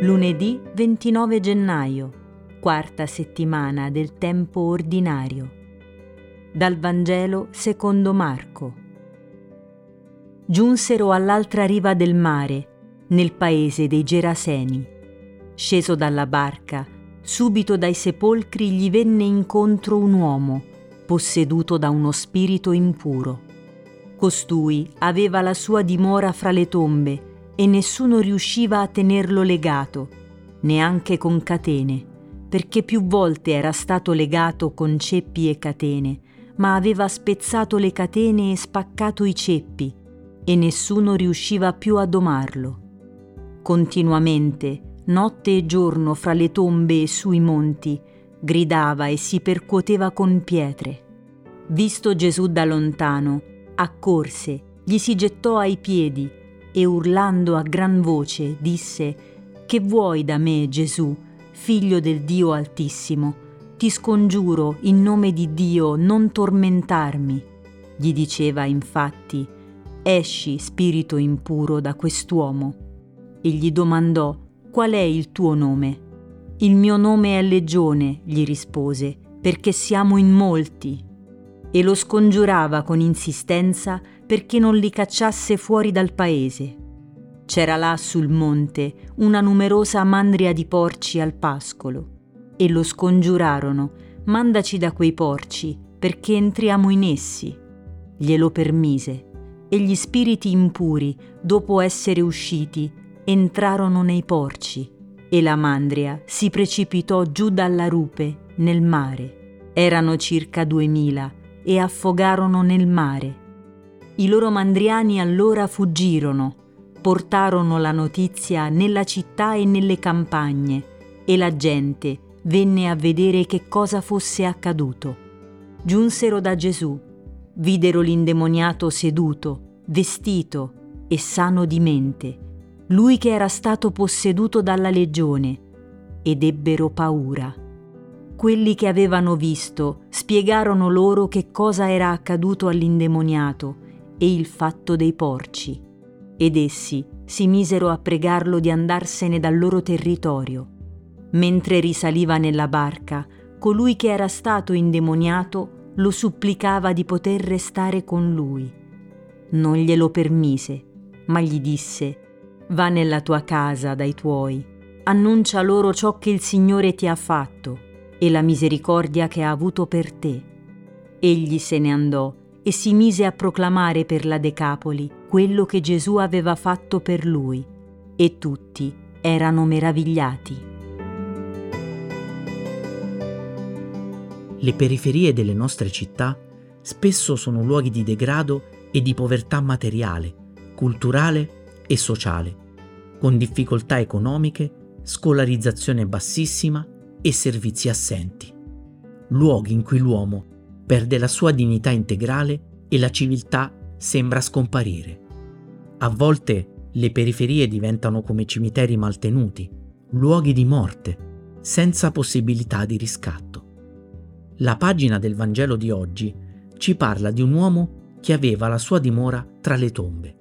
Lunedì 29 gennaio, quarta settimana del tempo ordinario. Dal Vangelo secondo Marco. Giunsero all'altra riva del mare, nel paese dei Geraseni. Sceso dalla barca, subito dai sepolcri gli venne incontro un uomo, posseduto da uno spirito impuro. Costui aveva la sua dimora fra le tombe e nessuno riusciva a tenerlo legato, neanche con catene, perché più volte era stato legato con ceppi e catene, ma aveva spezzato le catene e spaccato i ceppi, e nessuno riusciva più a domarlo. Continuamente, notte e giorno fra le tombe e sui monti, gridava e si percuoteva con pietre. Visto Gesù da lontano, accorse, gli si gettò ai piedi e urlando a gran voce disse, Che vuoi da me, Gesù, figlio del Dio Altissimo? Ti scongiuro, in nome di Dio, non tormentarmi. Gli diceva infatti, Esci, spirito impuro, da quest'uomo. E gli domandò, Qual è il tuo nome? Il mio nome è Legione, gli rispose, perché siamo in molti. E lo scongiurava con insistenza perché non li cacciasse fuori dal paese. C'era là sul monte una numerosa mandria di porci al pascolo e lo scongiurarono, mandaci da quei porci perché entriamo in essi. Glielo permise e gli spiriti impuri, dopo essere usciti, entrarono nei porci e la mandria si precipitò giù dalla rupe nel mare. Erano circa duemila e affogarono nel mare i loro mandriani allora fuggirono, portarono la notizia nella città e nelle campagne e la gente venne a vedere che cosa fosse accaduto. Giunsero da Gesù, videro l'indemoniato seduto, vestito e sano di mente, lui che era stato posseduto dalla legione, ed ebbero paura. Quelli che avevano visto spiegarono loro che cosa era accaduto all'indemoniato e il fatto dei porci, ed essi si misero a pregarlo di andarsene dal loro territorio. Mentre risaliva nella barca, colui che era stato indemoniato lo supplicava di poter restare con lui. Non glielo permise, ma gli disse, Va nella tua casa dai tuoi, annuncia loro ciò che il Signore ti ha fatto e la misericordia che ha avuto per te. Egli se ne andò e si mise a proclamare per la Decapoli quello che Gesù aveva fatto per lui, e tutti erano meravigliati. Le periferie delle nostre città spesso sono luoghi di degrado e di povertà materiale, culturale e sociale, con difficoltà economiche, scolarizzazione bassissima e servizi assenti. Luoghi in cui l'uomo perde la sua dignità integrale e la civiltà sembra scomparire. A volte le periferie diventano come cimiteri maltenuti, luoghi di morte, senza possibilità di riscatto. La pagina del Vangelo di oggi ci parla di un uomo che aveva la sua dimora tra le tombe.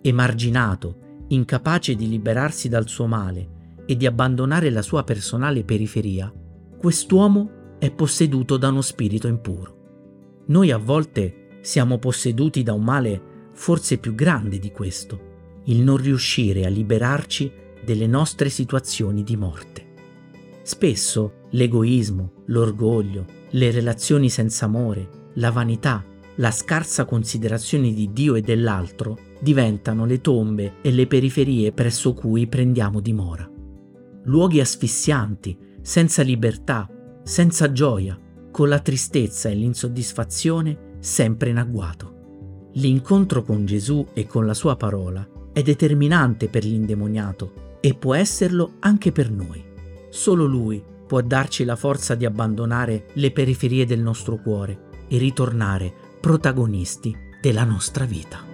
Emarginato, incapace di liberarsi dal suo male e di abbandonare la sua personale periferia, quest'uomo è posseduto da uno spirito impuro. Noi a volte siamo posseduti da un male forse più grande di questo, il non riuscire a liberarci delle nostre situazioni di morte. Spesso l'egoismo, l'orgoglio, le relazioni senza amore, la vanità, la scarsa considerazione di Dio e dell'altro diventano le tombe e le periferie presso cui prendiamo dimora. Luoghi asfissianti, senza libertà, senza gioia, con la tristezza e l'insoddisfazione sempre in agguato. L'incontro con Gesù e con la sua parola è determinante per l'indemoniato e può esserlo anche per noi. Solo Lui può darci la forza di abbandonare le periferie del nostro cuore e ritornare protagonisti della nostra vita.